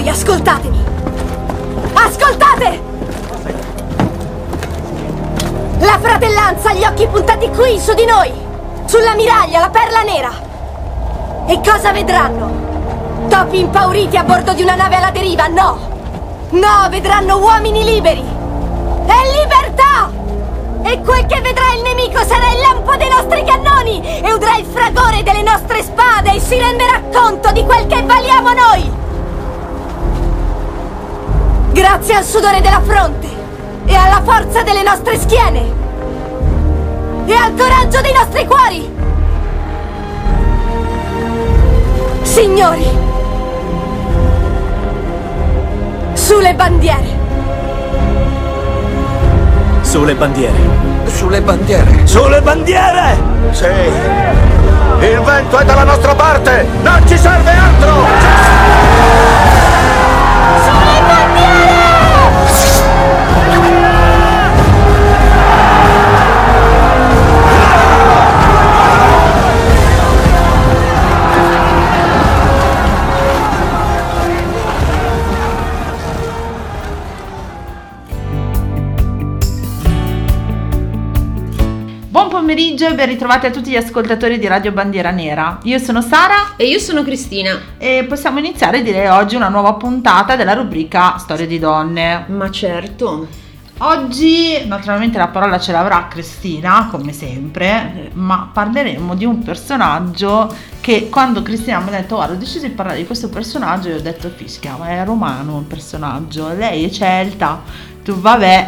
voi, ascoltatemi! Ascoltate! La fratellanza ha gli occhi puntati qui, su di noi! Sulla miraglia, la perla nera! E cosa vedranno? Topi impauriti a bordo di una nave alla deriva? No! No, vedranno uomini liberi! E libertà! E quel che vedrà il nemico sarà il lampo dei nostri cannoni! E udrà il fragore delle nostre spade e si renderà conto di quel che valiamo noi! Grazie al sudore della fronte e alla forza delle nostre schiene e al coraggio dei nostri cuori! Signori, sulle bandiere! Sulle bandiere. Sulle bandiere. Sulle bandiere! Sì. Il vento è dalla nostra parte! Non ci serve altro! Buon pomeriggio e ben ritrovati a tutti gli ascoltatori di Radio Bandiera Nera. Io sono Sara E io sono Cristina. e possiamo iniziare direi oggi una nuova puntata della rubrica Storie di donne. Ma certo. Oggi naturalmente la parola ce l'avrà Cristina, come sempre, ma parleremo di un personaggio che quando Cristina mi ha detto guarda ho deciso di parlare di questo personaggio io ho detto fischia, ma è romano il personaggio, lei è celta, tu vabbè,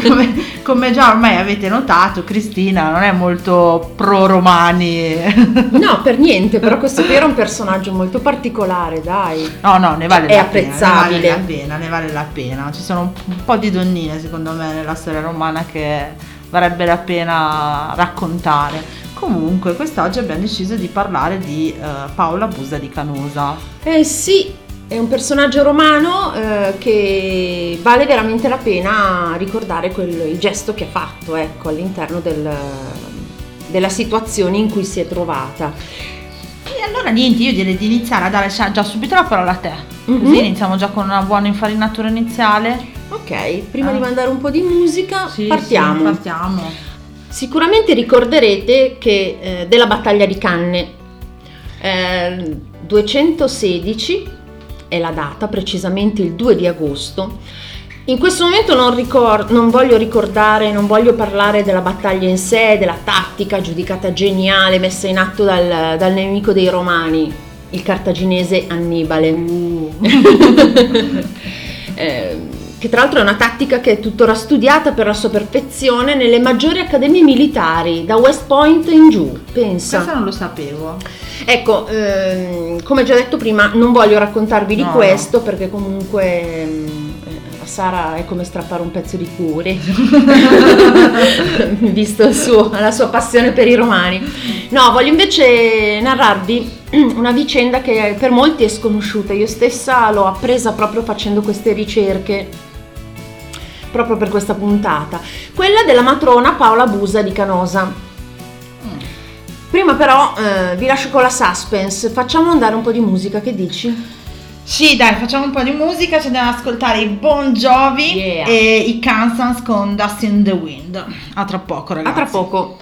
come, come già ormai avete notato Cristina non è molto pro romani. No, per niente, però questo qui era un personaggio molto particolare, dai. No, no, ne vale È la apprezzabile. pena, ne vale la pena, ne vale la pena. Ci sono un, po' di donnine, secondo me, nella storia romana che varrebbe la pena raccontare. Comunque, quest'oggi abbiamo deciso di parlare di eh, Paola Busa di Canosa. Eh sì, è un personaggio romano eh, che vale veramente la pena ricordare quel, il gesto che ha fatto, ecco, all'interno del- della situazione in cui si è trovata. E allora niente, io direi di iniziare a dare già subito la parola a te. Così Mhm. iniziamo già con una buona infarinatura iniziale. Ok, prima Ah. di mandare un po' di musica, Sì, partiamo. sì, partiamo. Sicuramente ricorderete che eh, della battaglia di Canne eh, 216 è la data, precisamente il 2 di agosto. In questo momento non, ricor- non voglio ricordare, non voglio parlare della battaglia in sé, della tattica giudicata geniale messa in atto dal, dal nemico dei Romani, il cartaginese Annibale. Eh, che tra l'altro è una tattica che è tuttora studiata per la sua perfezione nelle maggiori accademie militari, da West Point in giù, pensa. Questo non lo sapevo. Ecco, ehm, come già detto prima, non voglio raccontarvi di No, questo perché comunque ehm, eh, a Sara è come strappare un pezzo di cuore, visto il suo- la sua passione per i romani. No, voglio invece narrarvi una vicenda che per molti è sconosciuta. Io stessa l'ho appresa proprio facendo queste ricerche proprio per questa puntata, quella della matrona Paola Busa di Canosa. Prima però eh, vi lascio con la suspense, facciamo andare un po' di musica, che dici? Sì, dai, facciamo un po' di musica, ci andiamo ad ascoltare i Bon Jovi Yeah. e i Kansas con Dust in the Wind. A tra poco, A ragazzi. tra poco.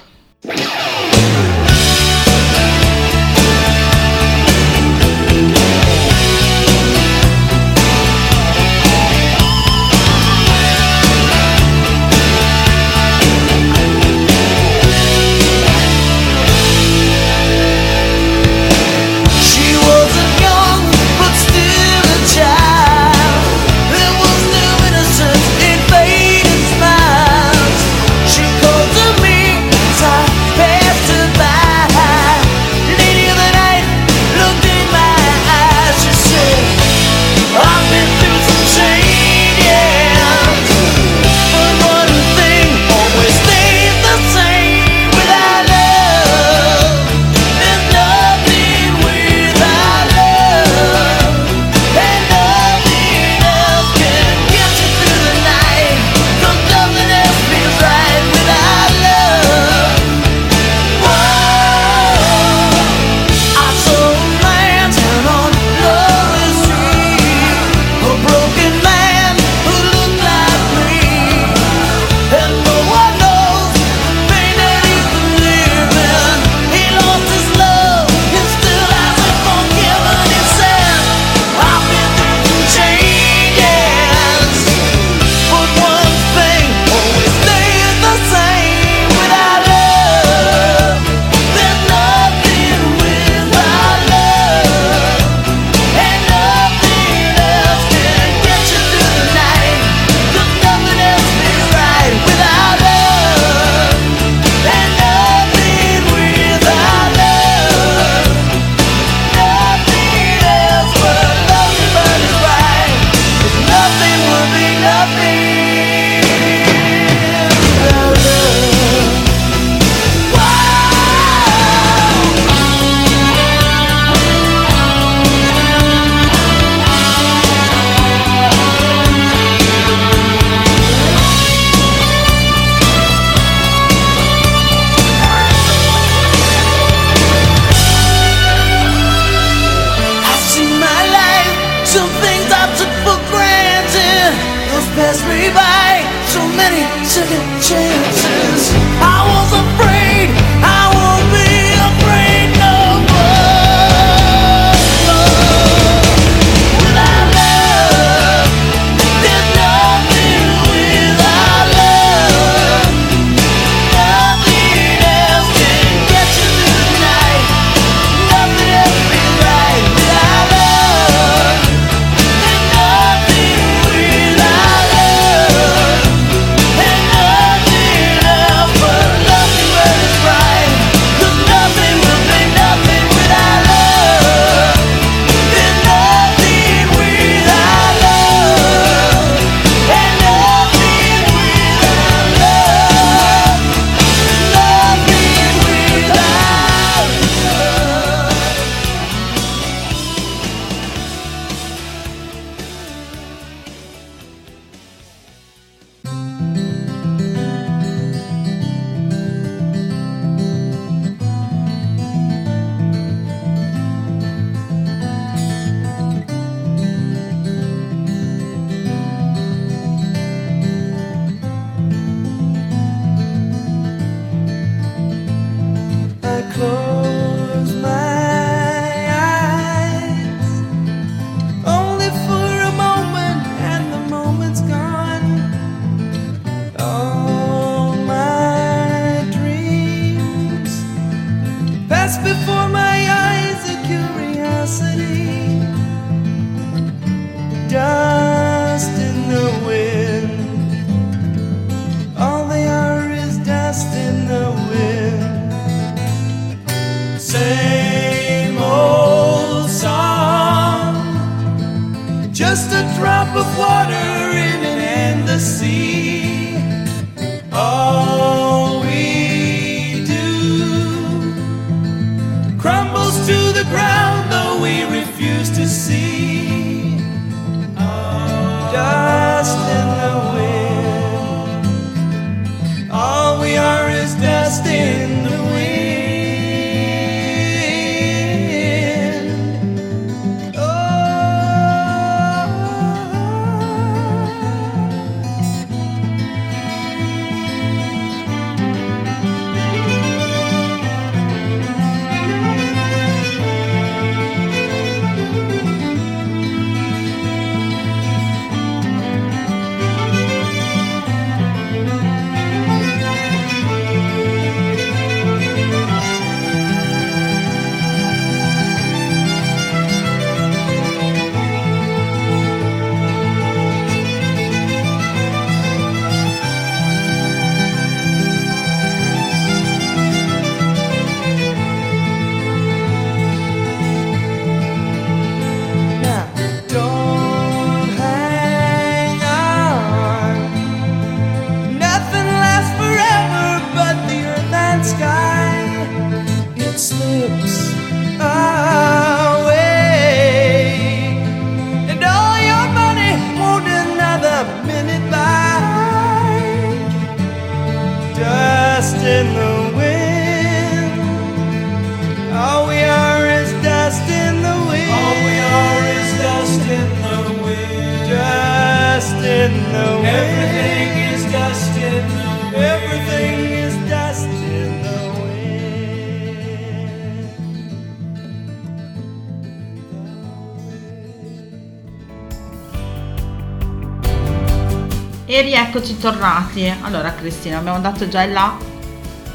Rieccoci tornati. Allora, Cristina, abbiamo dato già il là.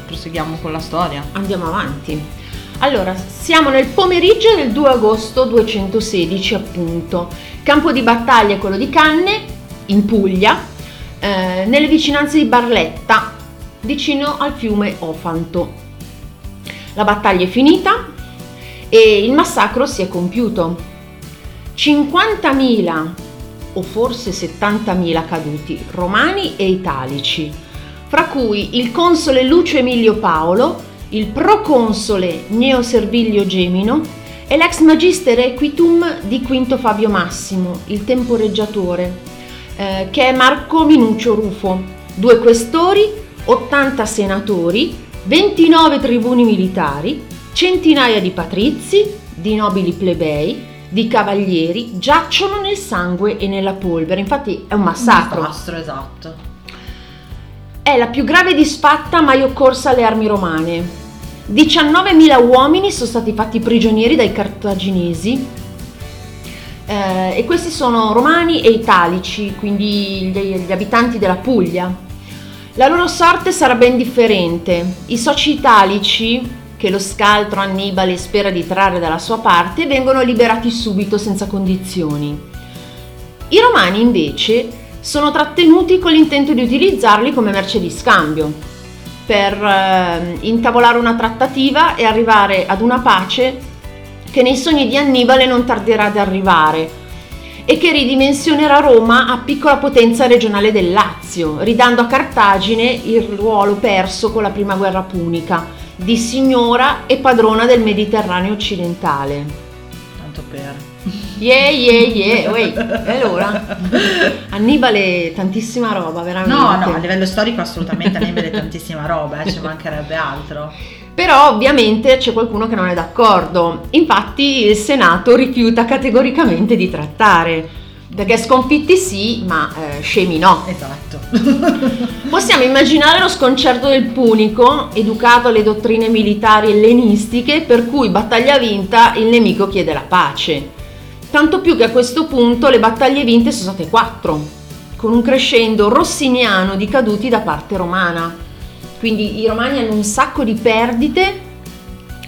Proseguiamo con la storia. Andiamo avanti. Allora, siamo nel pomeriggio del 2 agosto 216, appunto. Campo di battaglia è quello di Canne, in Puglia, eh, nelle vicinanze di Barletta, vicino al fiume Ofanto. La battaglia è finita e il massacro si è compiuto. 50.000 o forse 70.000 caduti romani e italici, fra cui il console Lucio Emilio Paolo, il proconsole Gneo Servilio Gemino e l'ex magister equitum di Quinto Fabio Massimo, il temporeggiatore, eh, che è Marco Minuccio Rufo, due questori, 80 senatori, 29 tribuni militari, centinaia di patrizi, di nobili plebei, di cavalieri giacciono nel sangue e nella polvere. Infatti è un massacro. Disastro, esatto. È la più grave disfatta mai occorsa alle armi romane. 19.000 uomini sono stati fatti prigionieri dai cartaginesi eh, e questi sono romani e italici, quindi gli, gli abitanti della Puglia. La loro sorte sarà ben differente. I soci italici, che lo scaltro Annibale spera di trarre dalla sua parte, vengono liberati subito senza condizioni. I romani invece sono trattenuti con l'intento di utilizzarli come merce di scambio, per eh, intavolare una trattativa e arrivare ad una pace che nei sogni di Annibale non tarderà ad arrivare e che ridimensionerà Roma a piccola potenza regionale del Lazio, ridando a Cartagine il ruolo perso con la prima guerra punica, di signora e padrona del Mediterraneo occidentale. Tanto per. Yeah, yeah, yeah, Uè, e allora? Annibale, tantissima roba, veramente. No, no, a livello storico assolutamente Annibale tantissima roba, eh, ci mancherebbe altro. Però ovviamente c'è qualcuno che non è d'accordo. Infatti il Senato rifiuta categoricamente di trattare. Perché sconfitti sì, ma eh, scemi no. Esatto. Possiamo immaginare lo sconcerto del punico, educato alle dottrine militari ellenistiche, per cui battaglia vinta il nemico chiede la pace. Tanto più che a questo punto le battaglie vinte sono state quattro, con un crescendo rossiniano di caduti da parte romana. Quindi i romani hanno un sacco di perdite,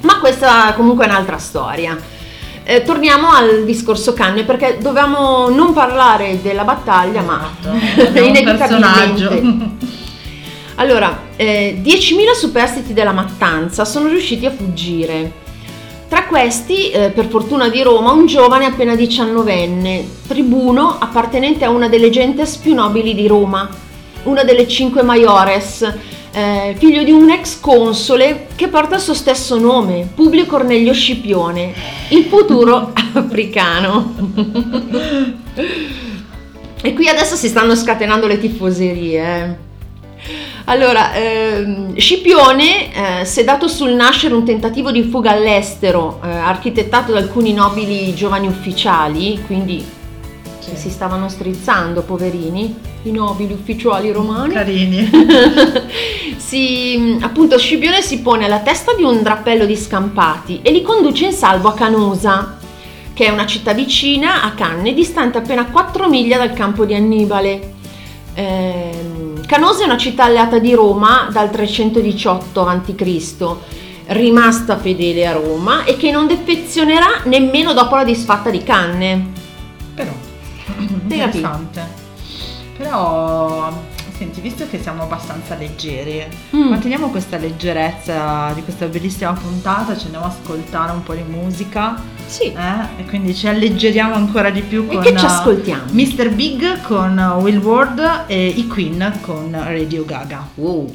ma questa comunque è un'altra storia. Eh, torniamo al discorso canne perché dovevamo non parlare della battaglia, ma Esatto. Inevitabilmente. Allora, eh, 10.000 superstiti della mattanza sono riusciti a fuggire. Tra questi, eh, per fortuna di Roma, un giovane appena diciannovenne, tribuno appartenente a una delle gentes più nobili di Roma, una delle cinque maiores, eh, figlio di un ex console che porta il suo stesso nome, Publio Cornelio Scipione, il futuro africano. e qui adesso si stanno scatenando le tifoserie. eh. Allora, ehm, Scipione, eh, sedato sul nascere un tentativo di fuga all'estero, eh, architettato da alcuni nobili giovani ufficiali, quindi si stavano strizzando, poverini, i nobili ufficiali romani. Carini. si, appunto, Scipione si pone alla testa di un drappello di scampati e li conduce in salvo a Canosa, che è una città vicina a Canne, distante appena 4 miglia dal campo di Annibale. Ehm, Canosa è una città alleata di Roma dal 318 a.C., rimasta fedele a Roma e che non defezionerà nemmeno dopo la disfatta di Canne. Però? Interessante. Però, senti, visto che siamo abbastanza leggeri, Mm. manteniamo questa leggerezza di questa bellissima puntata, ci andiamo a ascoltare un po' di musica, Sì. eh? E quindi ci alleggeriamo ancora di più E con che ci eh, ascoltiamo? Mr. Big con Will Ward e i Queen con Radio Gaga. Wow.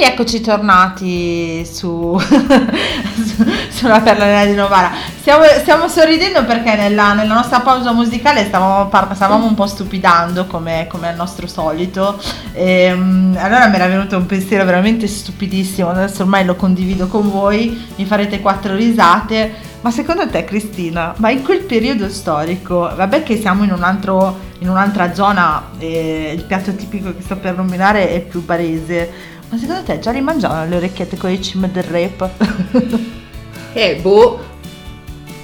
E rieccoci tornati su, su- sulla perla di Novara. Stiamo, stiamo sorridendo perché nella, nella nostra pausa musicale stavamo, par- stavamo un po' stupidando come, come al nostro solito. Ehm, allora mi era venuto un pensiero veramente stupidissimo. Adesso ormai lo condivido con voi, mi farete quattro risate. Ma secondo te, Cristina, ma in quel periodo storico, vabbè che siamo in un altro in un'altra zona, eh, il piatto tipico che sto per nominare è più barese. Ma secondo te già rimangiavano le orecchiette con le cime del rap? Eh, boh.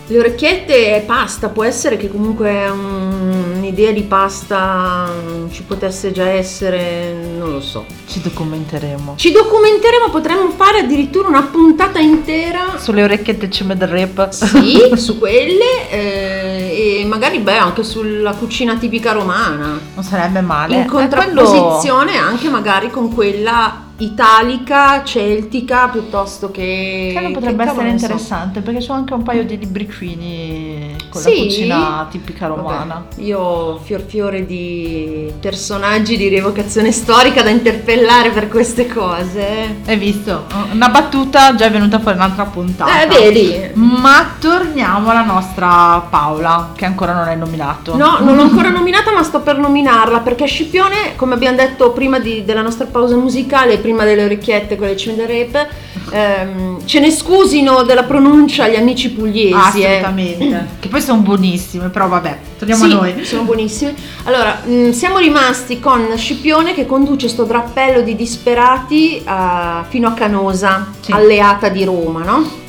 Le orecchiette è pasta, può essere che comunque un- un'idea di pasta ci potesse già essere, non lo so. Ci documenteremo. Ci documenteremo, potremmo fare addirittura una puntata intera Sulle orecchiette cime del rap? sì, su quelle eh, e magari beh, anche sulla cucina tipica romana. Non sarebbe male. In Eh, quello- contrapposizione anche magari con quella italica, celtica, piuttosto che... Che non che potrebbe cavolo essere ne so. interessante perché c'ho anche un paio di libriccini con Sì? la cucina tipica Vabbè, romana. io ho fior fiore di personaggi di rievocazione storica da interpellare per queste cose. Hai visto? Una battuta già è venuta fuori un'altra puntata. Eh, vedi? Ma torniamo alla nostra Paola, che ancora non hai nominato. No, non l'ho ancora nominata, ma sto per nominarla perché Scipione, come abbiamo detto prima di- della nostra pausa musicale, prima delle orecchiette con le cime del rap, ehm, ce ne scusino della pronuncia gli amici pugliesi. eh. Assolutamente. Che poi sono buonissime, però vabbè, torniamo Sì, a noi. sono buonissimi. Allora, mh, siamo rimasti con Scipione che conduce sto drappello di disperati a- fino a Canosa, Sì. alleata di Roma, no?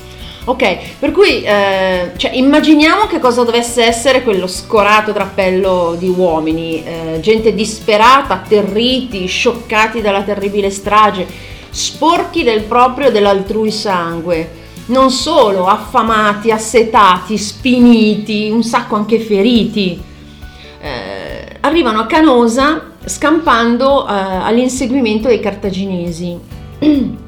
Ok, per cui eh, cioè, immaginiamo che cosa dovesse essere quello scorato drappello di uomini, eh, gente disperata, atterriti, scioccati dalla terribile strage, sporchi del proprio e dell'altrui sangue. Non solo, affamati, assetati, spiniti, un sacco anche feriti. Eh, arrivano a Canosa scampando eh, all'inseguimento dei cartaginesi.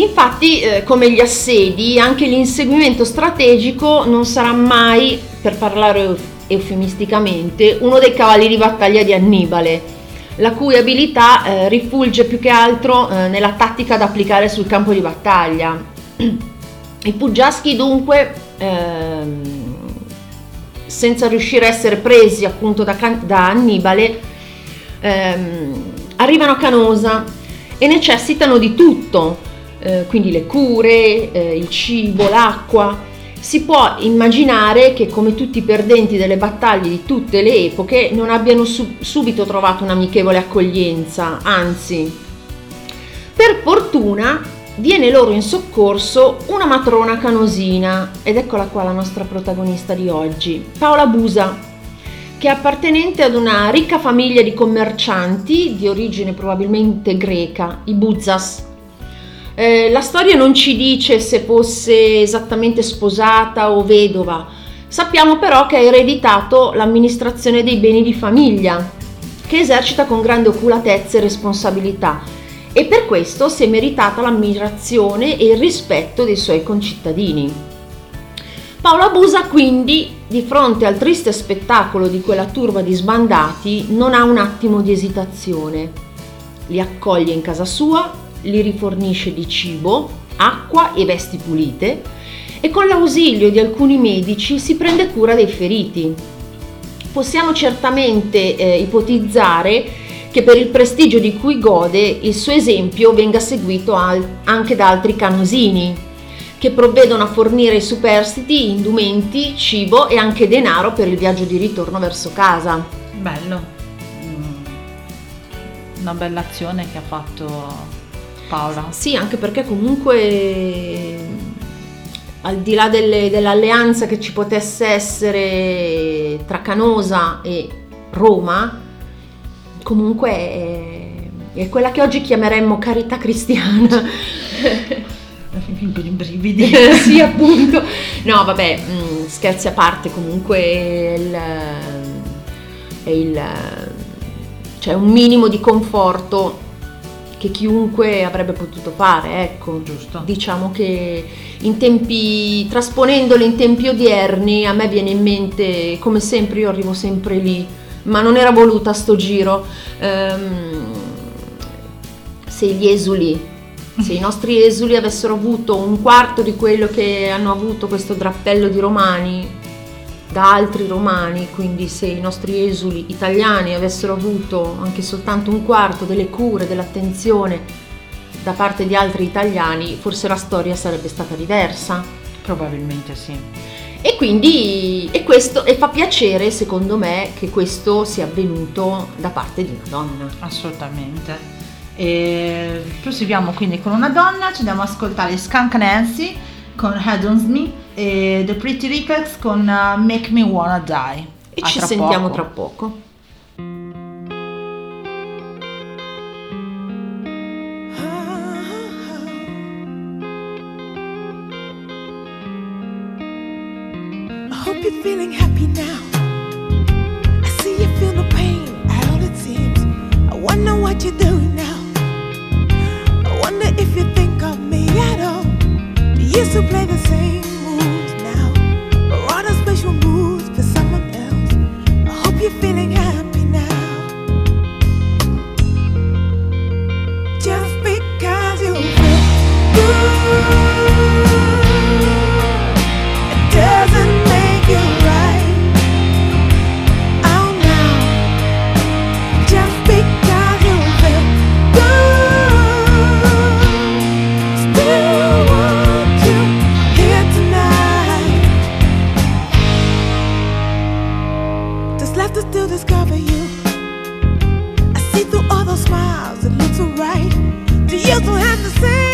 Infatti, eh, come gli assedi, anche l'inseguimento strategico non sarà mai, per parlare euf- eufemisticamente, uno dei cavalli di battaglia di Annibale, la cui abilità eh, rifulge più che altro eh, nella tattica da applicare sul campo di battaglia. I Puggiaschi dunque, ehm, senza riuscire a essere presi appunto da, da Annibale, ehm, arrivano a Canosa e necessitano di tutto, eh, quindi le cure, eh, il cibo, l'acqua. Si può immaginare che come tutti i perdenti delle battaglie di tutte le epoche non abbiano su- subito trovato un'amichevole accoglienza, anzi, per fortuna viene loro in soccorso una matrona canosina, ed eccola qua la nostra protagonista di oggi, Paola Busa, che è appartenente ad una ricca famiglia di commercianti di origine probabilmente greca, i Buzas. Eh, la storia non ci dice se fosse esattamente sposata o vedova, sappiamo però che ha ereditato l'amministrazione dei beni di famiglia, che esercita con grande oculatezza e responsabilità e per questo si è meritata l'ammirazione e il rispetto dei suoi concittadini. Paola Busa quindi, di fronte al triste spettacolo di quella turba di sbandati, non ha un attimo di esitazione. Li accoglie in casa sua, li rifornisce di cibo, acqua e vesti pulite e con l'ausilio di alcuni medici si prende cura dei feriti. Possiamo certamente eh, ipotizzare che per il prestigio di cui gode il suo esempio venga seguito al- anche da altri canosini che provvedono a fornire ai superstiti indumenti, cibo e anche denaro per il viaggio di ritorno verso casa. Bello. Mm. Una bella azione che ha fatto Paola. Sì, anche perché comunque al di là delle- dell'alleanza che ci potesse essere tra Canosa e Roma, comunque è, è quella che oggi chiameremmo carità cristiana. I brividi. sì, appunto. No, vabbè, mh, scherzi a parte, comunque è il, è il- c'è un minimo di conforto che chiunque avrebbe potuto fare, ecco. Giusto. Diciamo che in tempi, trasponendolo in tempi odierni, a me viene in mente, come sempre, io arrivo sempre lì, ma non era voluta sto giro. Ehm, se gli esuli, se i nostri esuli avessero avuto un quarto di quello che hanno avuto questo drappello di romani da altri romani, quindi se i nostri esuli italiani avessero avuto anche soltanto un quarto delle cure, dell'attenzione da parte di altri italiani, forse la storia sarebbe stata diversa. Probabilmente sì. E quindi e questo e fa piacere secondo me che questo sia avvenuto da parte di una donna. Assolutamente. E proseguiamo quindi con una donna, ci andiamo ad ascoltare Skunk Nancy con Head on Me e The Pretty Rickets con uh, Make Me Wanna Die. E A ci tra sentiamo poco. tra poco. I hope you're feeling now. I see you feel no pain at all, used to play the same left to still discover you. I see through all those smiles, it looks alright. Do you still have the same?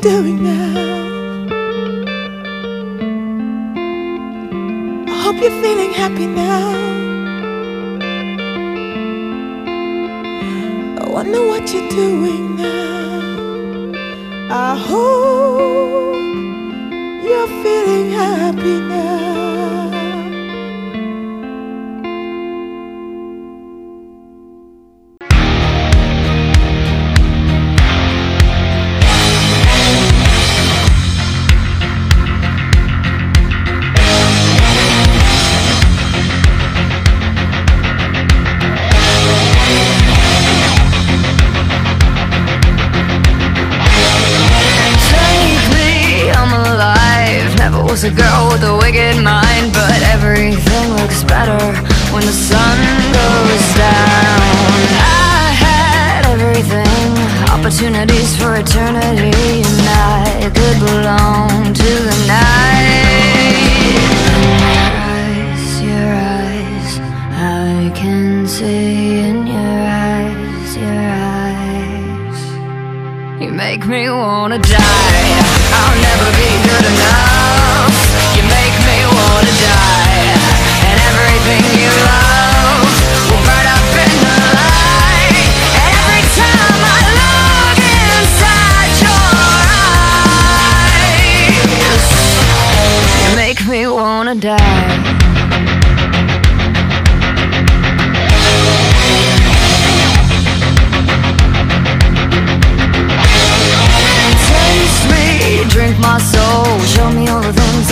doing now? I hope you're feeling happy now. I wonder what you're doing now. I hope.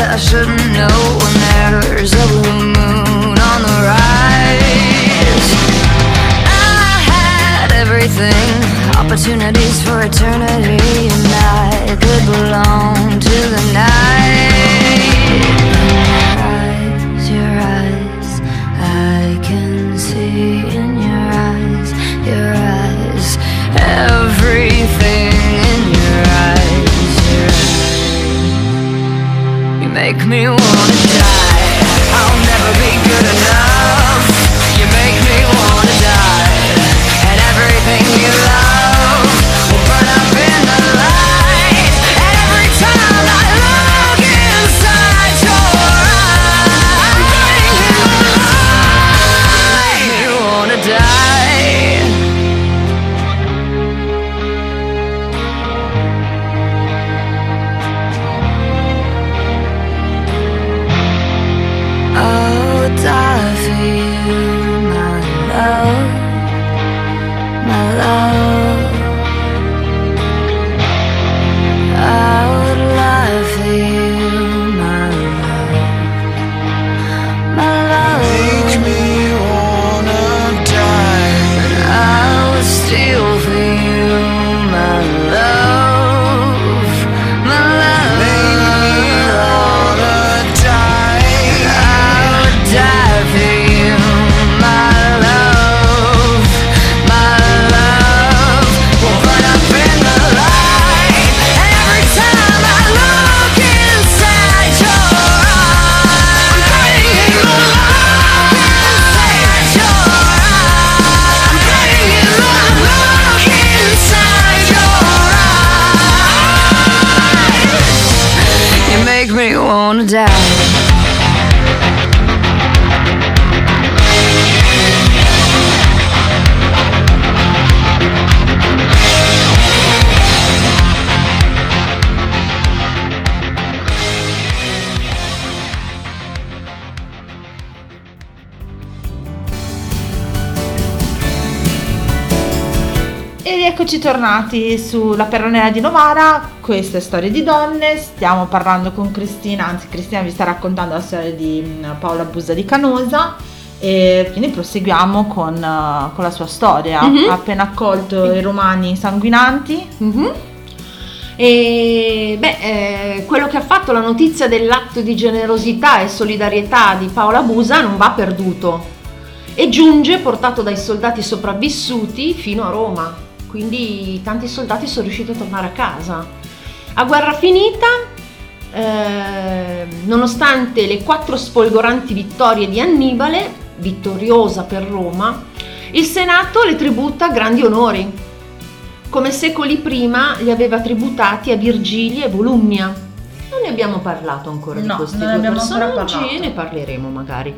I shouldn't know when there's a blue moon on the rise. I had everything, opportunity. Wanna die eccoci tornati sulla perronera di Novara, questa è Storie di donne, stiamo parlando con Cristina, anzi Cristina vi sta raccontando la storia di mm, Paola Busa di Canosa e quindi proseguiamo con, eh, con la sua storia. Mhm. Ha appena accolto i romani sanguinanti. Mhm. E beh, eh, quello che ha fatto la notizia dell'atto di generosità e solidarietà di Paola Busa non va perduto e giunge portato dai soldati sopravvissuti fino a Roma. Quindi tanti soldati sono riusciti a tornare a casa. A guerra finita, eh, nonostante le quattro sfolgoranti vittorie di Annibale, vittoriosa per Roma, il Senato le tributa grandi onori come secoli prima li aveva tributati a Virgilia e Volumnia. Non ne abbiamo parlato ancora di No, questi non ne due personaggi e ne parleremo magari.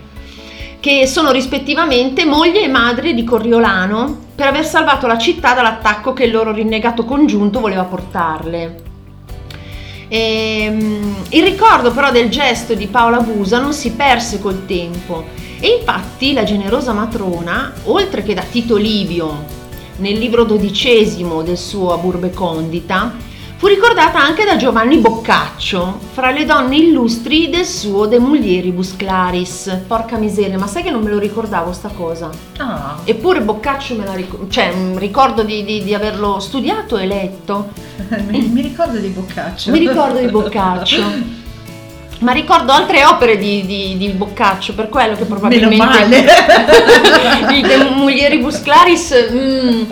Che sono rispettivamente moglie e madre di Coriolano per aver salvato la città dall'attacco che il loro rinnegato congiunto voleva portarle. Ehm, il ricordo però del gesto di Paola Busa non si perse col tempo e infatti la generosa matrona, oltre che da Tito Livio nel libro dodicesimo del suo Aburbe Condita, fu ricordata anche da Giovanni Boccaccio, fra le donne illustri del suo De Mulieribus Claris. Porca miseria, ma sai che non me lo ricordavo sta cosa? Ah, Eppure Boccaccio me la ricordo, cioè ricordo di, di- di averlo studiato e letto. mi, mi ricordo di Boccaccio. Mi ricordo di Boccaccio. Ma ricordo altre opere di, di- di Boccaccio, per quello che probabilmente... Meno male. il De Mulieribus Claris... mm,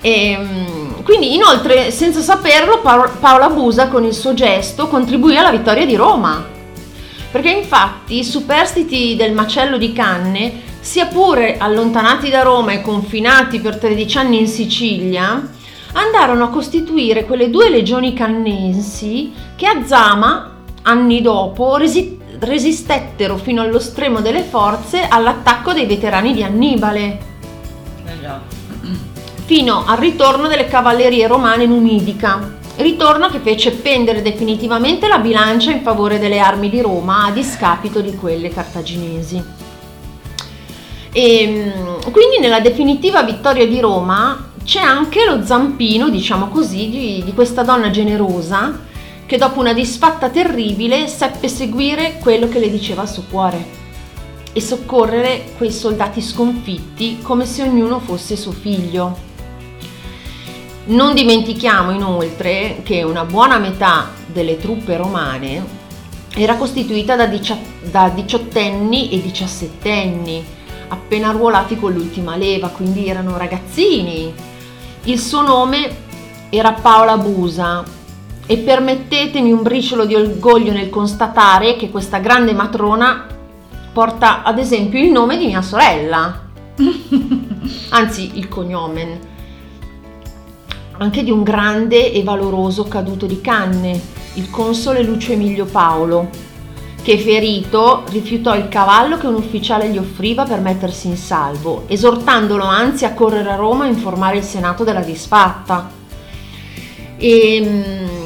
e, mm, quindi inoltre, senza saperlo, Pa- Paola Busa con il suo gesto contribuì alla vittoria di Roma. Perché infatti i superstiti del macello di Canne, sia pure allontanati da Roma e confinati per 13 anni in Sicilia, andarono a costituire quelle due legioni cannensi che a Zama, anni dopo, resi- resistettero fino allo stremo delle forze all'attacco dei veterani di Annibale. Fino al ritorno delle cavallerie romane in Umidica. Ritorno che fece pendere definitivamente la bilancia in favore delle armi di Roma a discapito di quelle cartaginesi. E, mm, quindi nella definitiva vittoria di Roma c'è anche lo zampino, diciamo così, di, di questa donna generosa che dopo una disfatta terribile seppe seguire quello che le diceva il suo cuore e soccorrere quei soldati sconfitti come se ognuno fosse suo figlio. Non dimentichiamo inoltre che una buona metà delle truppe romane era costituita da, dicia- da diciottenni e diciassettenni, appena arruolati con l'ultima leva, quindi erano ragazzini. Il suo nome era Paola Busa. E permettetemi un briciolo di orgoglio nel constatare che questa grande matrona porta ad esempio il nome di mia sorella, anzi il cognome, anche di un grande e valoroso caduto di canne, il console Lucio Emilio Paolo, che ferito rifiutò il cavallo che un ufficiale gli offriva per mettersi in salvo, esortandolo anzi a correre a Roma a informare il Senato della disfatta. E, mm,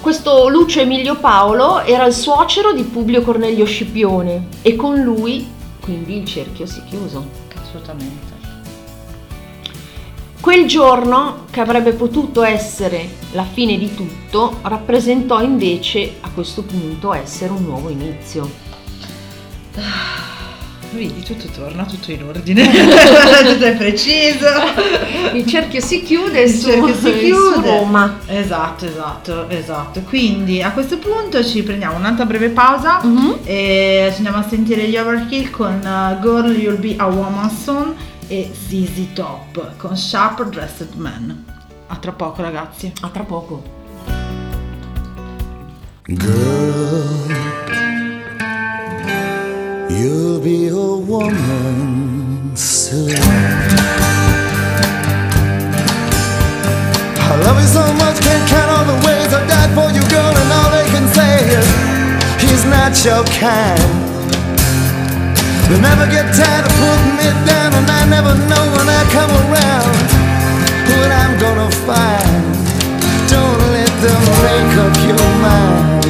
questo Lucio Emilio Paolo era il suocero di Publio Cornelio Scipione e con lui quindi il cerchio si è chiuso. Assolutamente. Quel giorno, che avrebbe potuto essere la fine di tutto, rappresentò invece a questo punto essere un nuovo inizio. Vedi, tutto torna, tutto in ordine. tutto è preciso. Il cerchio si chiude Il su, cerchio si su chiude. Roma. Esatto, esatto, esatto. Quindi a questo punto ci prendiamo un'altra breve pausa Mhm. e ci andiamo a sentire gli Overkill con uh, Girl You'll Be a Woman Soon e ZZ Top con Sharp Dressed Man. A tra poco ragazzi. A tra poco. Girl, you'll be a woman soon. I love you so much, can't count all the ways I died for you, girl, and all they can say is he's not your kind. They never get tired of putting me down, and I never know when I come around what I'm gonna find. Don't let them make up your mind.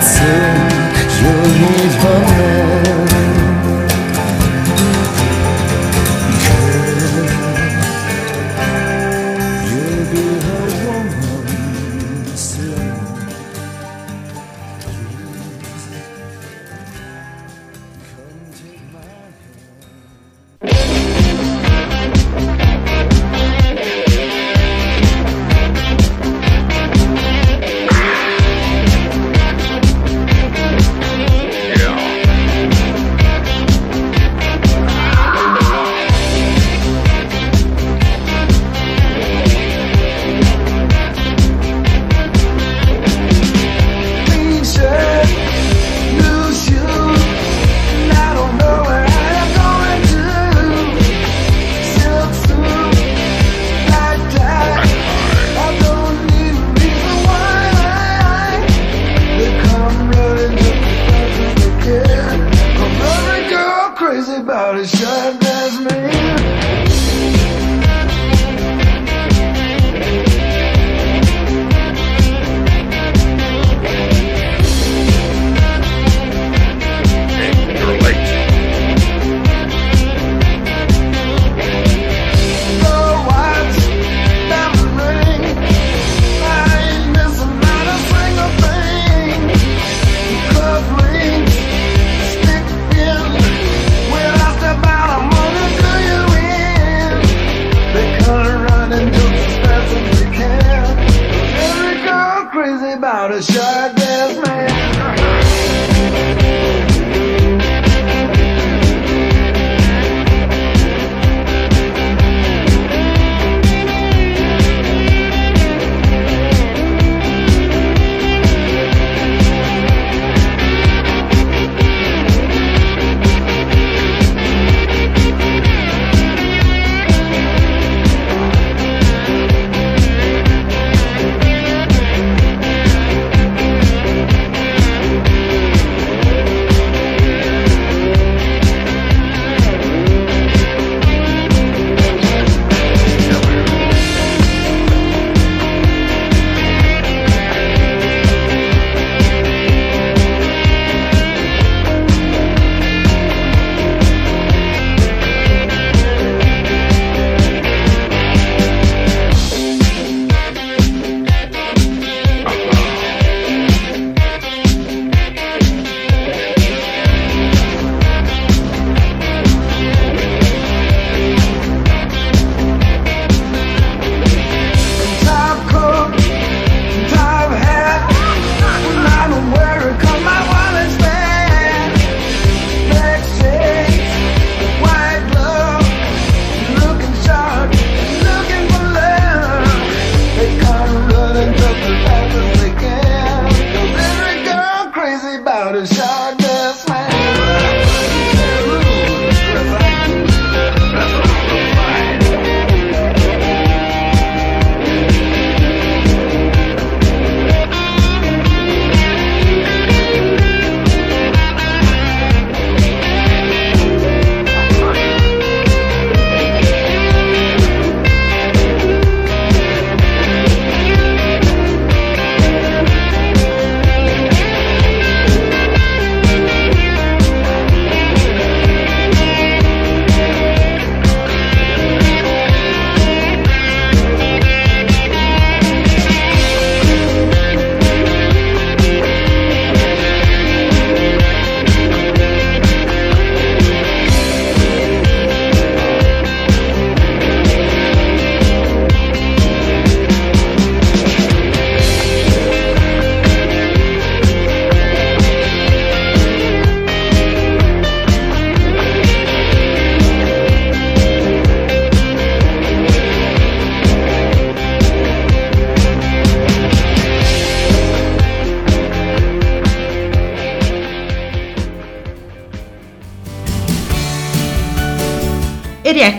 сердце, я не помню.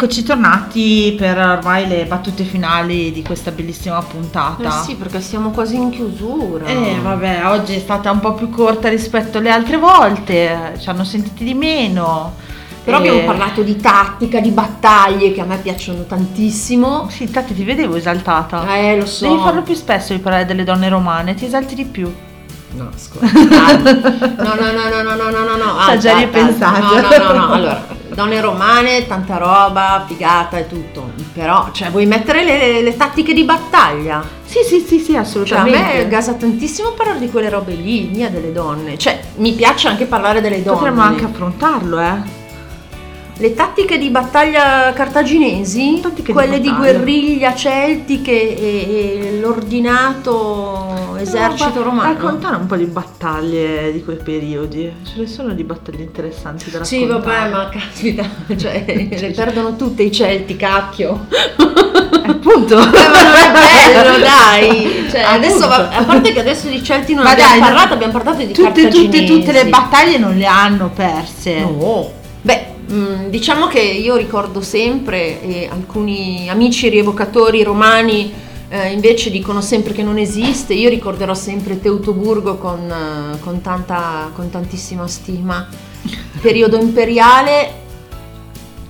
Eccoci tornati per ormai le battute finali di questa bellissima puntata. Eh sì, perché siamo quasi in chiusura. Eh vabbè, oggi è stata un po' più corta rispetto alle altre volte, ci hanno sentiti di meno. Però abbiamo parlato di tattica, di battaglie che a me piacciono tantissimo. Sì, infatti ti vedevo esaltata. Eh, lo so. Devi farlo più spesso di parlare delle donne romane, ti esalti di più. No, scusa. no, no, no, no, no, no, no, no. Sta già ripensando. No, no, no, no. Allora, donne romane, tanta roba, figata e tutto. Però, cioè, vuoi mettere le, le tattiche di battaglia? Sì, sì, sì, sì, Cioè, a assolutamente. me gasa tantissimo parlare di quelle robe lì, mia delle donne. Cioè, mi piace anche parlare delle donne. Potremmo anche affrontarlo, eh. Le tattiche di battaglia cartaginesi, Tattiche di quelle di, battaglia. guerriglia celtiche e, e l'ordinato esercito No, ma romano. Raccontare un po' di battaglie di quei periodi. Ce ne sono di battaglie interessanti da Sì, raccontare. vabbè, ma caspita, cioè, le perdono tutte i celti, cacchio. Appunto. Eh, ma non è bello, dai. Cioè, adesso, a parte che adesso di celti non Ma abbiamo dai, parlato, abbiamo parlato di tutte, tutte, tutte le battaglie non le hanno perse. No. Beh, mh, diciamo che io ricordo sempre, e alcuni amici rievocatori romani eh, invece dicono sempre che non esiste, io ricorderò sempre Teutoburgo con, eh, con tanta, con tantissima stima. Periodo imperiale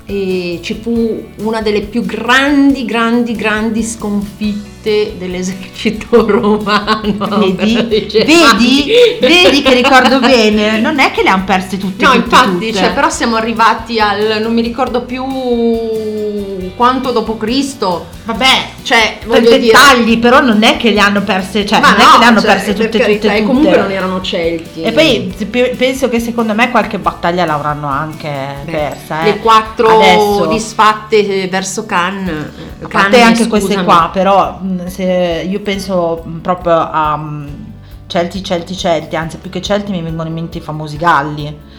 e ci fu una delle più grandi, grandi, grandi sconfitte dell'esercito romano. Vedi? i Vedi? Vedi che ricordo bene. Non è che le hanno perse tutte. No, tutte, infatti, tutte. cioè, però siamo arrivati al non mi ricordo più quanto dopo Cristo. Vabbè, Cioè, per voglio dire, dettagli, però non è che le hanno perse, cioè, ma non è no, che le hanno cioè, perse per tutte, carità, tutte, e tutte. comunque non erano celti. E poi pe- penso che secondo me qualche battaglia l'avranno anche Beh, persa. Eh. le quattro Adesso, disfatte verso Cannes. a parte Cannes, anche queste scusami. qua, però io penso proprio a Celti, Celti, Celti, anzi più che Celti mi vengono in mente i famosi Galli.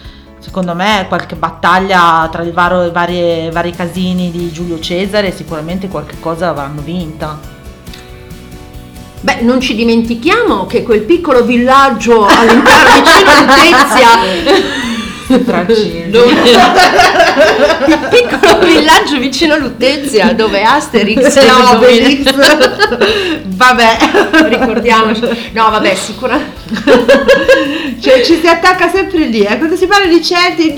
Secondo me qualche battaglia tra i varie- vari casini di Giulio Cesare sicuramente qualche cosa avranno vinta. Beh, non ci dimentichiamo che quel piccolo villaggio all'interno vicino a Dove- il piccolo villaggio vicino a Lutezia dove Asterix No, domina- Obelix. Vabbè. ricordiamoci no vabbè sicuramente Cioè ci si attacca sempre lì, eh. quando si parla di Celti.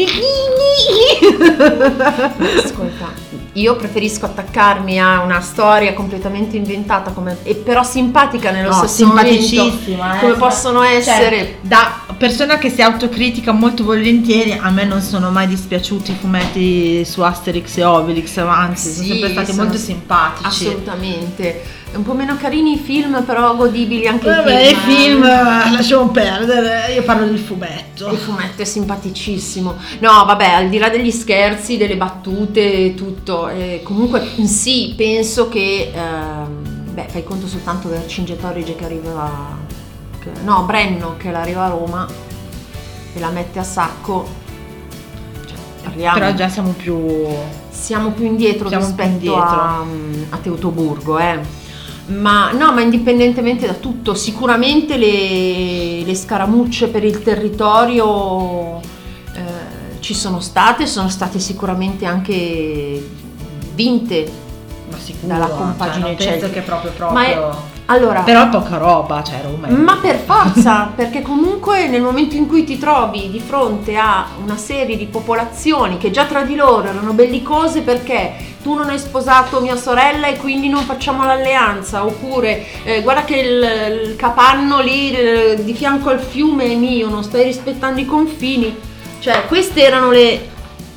ascolta io preferisco attaccarmi a una storia completamente inventata come, e però simpatica nello No, stesso momento simpaticissima, eh. come possono Cioè, essere da persona che si autocritica molto volentieri, a me non sono mai dispiaciuti i fumetti su Asterix e Obelix, anzi, sono Sì, sempre stati sono- molto simpatici. assolutamente un po' meno carini i film però godibili anche Vabbè, i i film, film eh, lasciamo perdere, io parlo del fumetto. Il fumetto è simpaticissimo. No, vabbè, al di là degli scherzi, delle battute e tutto, eh, comunque sì, penso che ehm, beh, fai conto soltanto Vercingetorige che arriva che- no, Brenno che arriva a Roma e la mette a sacco. Cioè, parliamo Però già siamo più... siamo più indietro Siamo più rispetto indietro. A, a Teutoburgo, eh. Ma no, ma indipendentemente da tutto, sicuramente le, le scaramucce per il territorio eh, ci sono state, sono state sicuramente anche vinte. Ma sicuro, dalla cioè, compagine non penso che proprio Ma proprio... è- allora, Però è poca roba, cioè Roma è- ma per forza, perché comunque nel momento in cui ti trovi di fronte a una serie di popolazioni che già tra di loro erano bellicose perché tu non hai sposato mia sorella e quindi non facciamo l'alleanza, oppure eh, guarda che il, il capanno lì eh, di fianco al fiume è mio, non stai rispettando i confini. Cioè, queste erano le...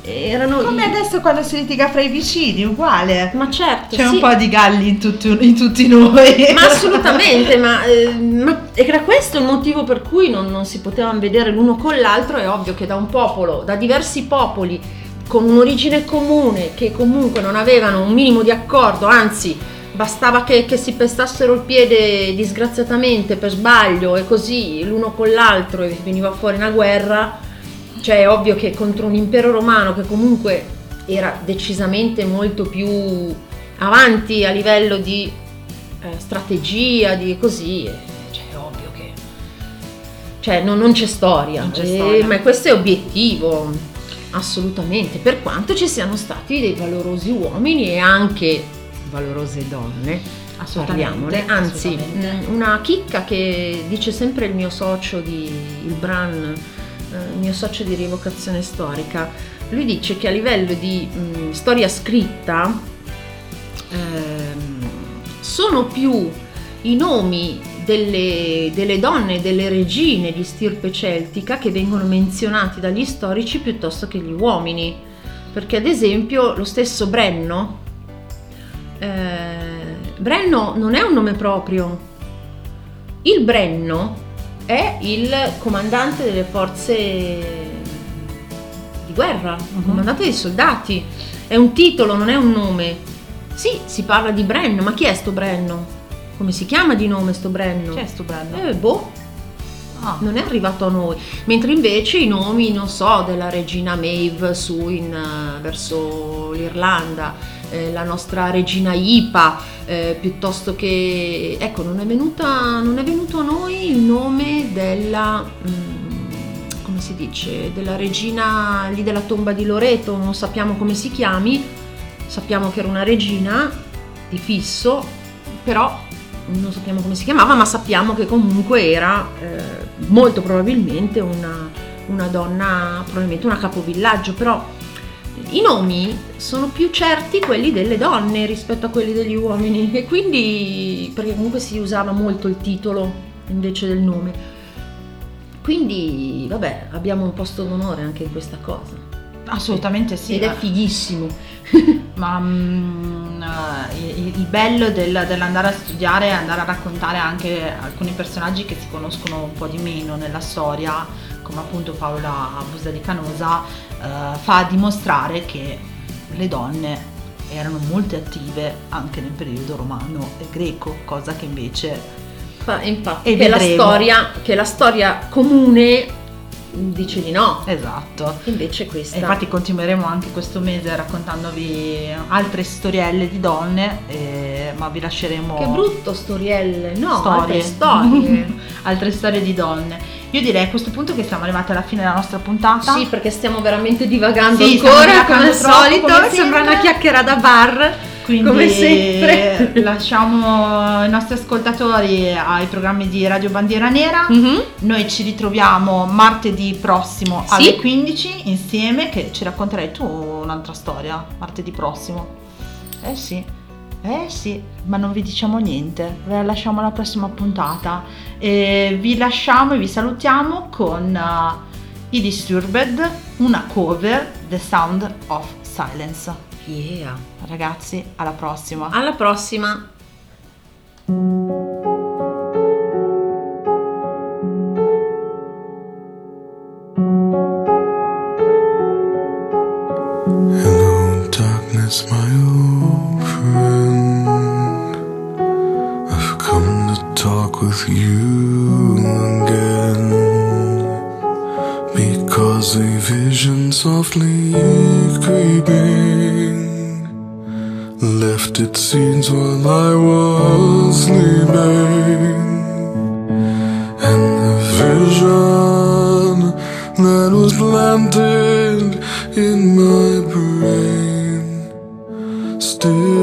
Erano Come i- adesso quando si litiga fra i vicini, uguale. Ma certo, C'è sì. un po' di galli in, tutti- in tutti noi. Ma assolutamente, ma, eh, ma era questo il motivo per cui non, non si potevano vedere l'uno con l'altro. È ovvio che da un popolo, da diversi popoli con un'origine comune, che comunque non avevano un minimo di accordo, anzi bastava che, che si pestassero il piede disgraziatamente per sbaglio e così l'uno con l'altro e veniva fuori una guerra. Cioè è ovvio che contro un impero romano che comunque era decisamente molto più avanti a livello di eh, strategia, di così, eh, cioè è ovvio che cioè, non, non c'è storia, Non c'è eh, storia. ma questo è obiettivo, assolutamente, per quanto ci siano stati dei valorosi uomini e anche valorose donne. Parliamone, anzi, assolutamente. mh, una chicca che dice sempre il mio socio di il Bran, eh, mio socio di rievocazione storica, lui dice che a livello di mh, storia scritta ehm, sono più i nomi delle, delle donne, delle regine di stirpe celtica che vengono menzionati dagli storici piuttosto che gli uomini. Perché ad esempio lo stesso Brenno, eh, Brenno non è un nome proprio. Il Brenno è il comandante delle forze di guerra, il comandante dei soldati. È un titolo, non è un nome. Sì, si parla di Brenno, ma chi è sto Brenno? Come si chiama di nome sto Brenno? Chi è sto bello? Eh, boh, Ah. non è arrivato a noi. Mentre invece i nomi, non so, della regina Maeve su in, eh, verso l'Irlanda, eh, la nostra regina Ipa, eh, piuttosto che... Ecco, non è, venuta, non è venuto a noi il nome della... mm, come si dice? Della regina lì della tomba di Loreto, non sappiamo come si chiami, sappiamo che era una regina di fisso, però non sappiamo come si chiamava, ma sappiamo che comunque era eh, molto probabilmente una, una donna, probabilmente una capovillaggio, però i nomi sono più certi quelli delle donne rispetto a quelli degli uomini e quindi perché comunque si usava molto il titolo invece del nome. Quindi vabbè, abbiamo un posto d'onore anche in questa cosa. Assolutamente sì. Ed è fighissimo. Ma eh, il, il bello del- dell'andare a studiare è andare a raccontare anche alcuni personaggi che si conoscono un po' di meno nella storia, come appunto Paola Busa di Canosa, eh, fa dimostrare che le donne erano molto attive anche nel periodo romano e greco, cosa che invece Fa- Infatti, che la, storia, che la storia comune dice di no. esatto. Invece questa... E infatti continueremo anche questo mese raccontandovi altre storielle di donne, eh, ma vi lasceremo Che brutto storielle, no, storie. altre storie. altre storie di donne. Io direi a questo punto che siamo arrivati alla fine della nostra puntata. sì, perché stiamo veramente divagando Sì, ancora divagando come al solito, come sembra una chiacchiera da bar. Quindi come sempre. lasciamo i nostri ascoltatori ai programmi di Radio Bandiera Nera. Mhm. Noi ci ritroviamo martedì prossimo Sì. alle 15 insieme che ci racconterai tu un'altra storia martedì prossimo. Eh sì. Eh sì, ma non vi diciamo niente, ve la lasciamo alla prossima puntata. E vi lasciamo e vi salutiamo con uh, i Disturbed, una cover, The Sound of Silence. Yeah. Ragazzi, alla prossima. Alla prossima. With you again. Because a vision softly creeping left its scenes while I was sleeping, and the vision that was planted in my brain still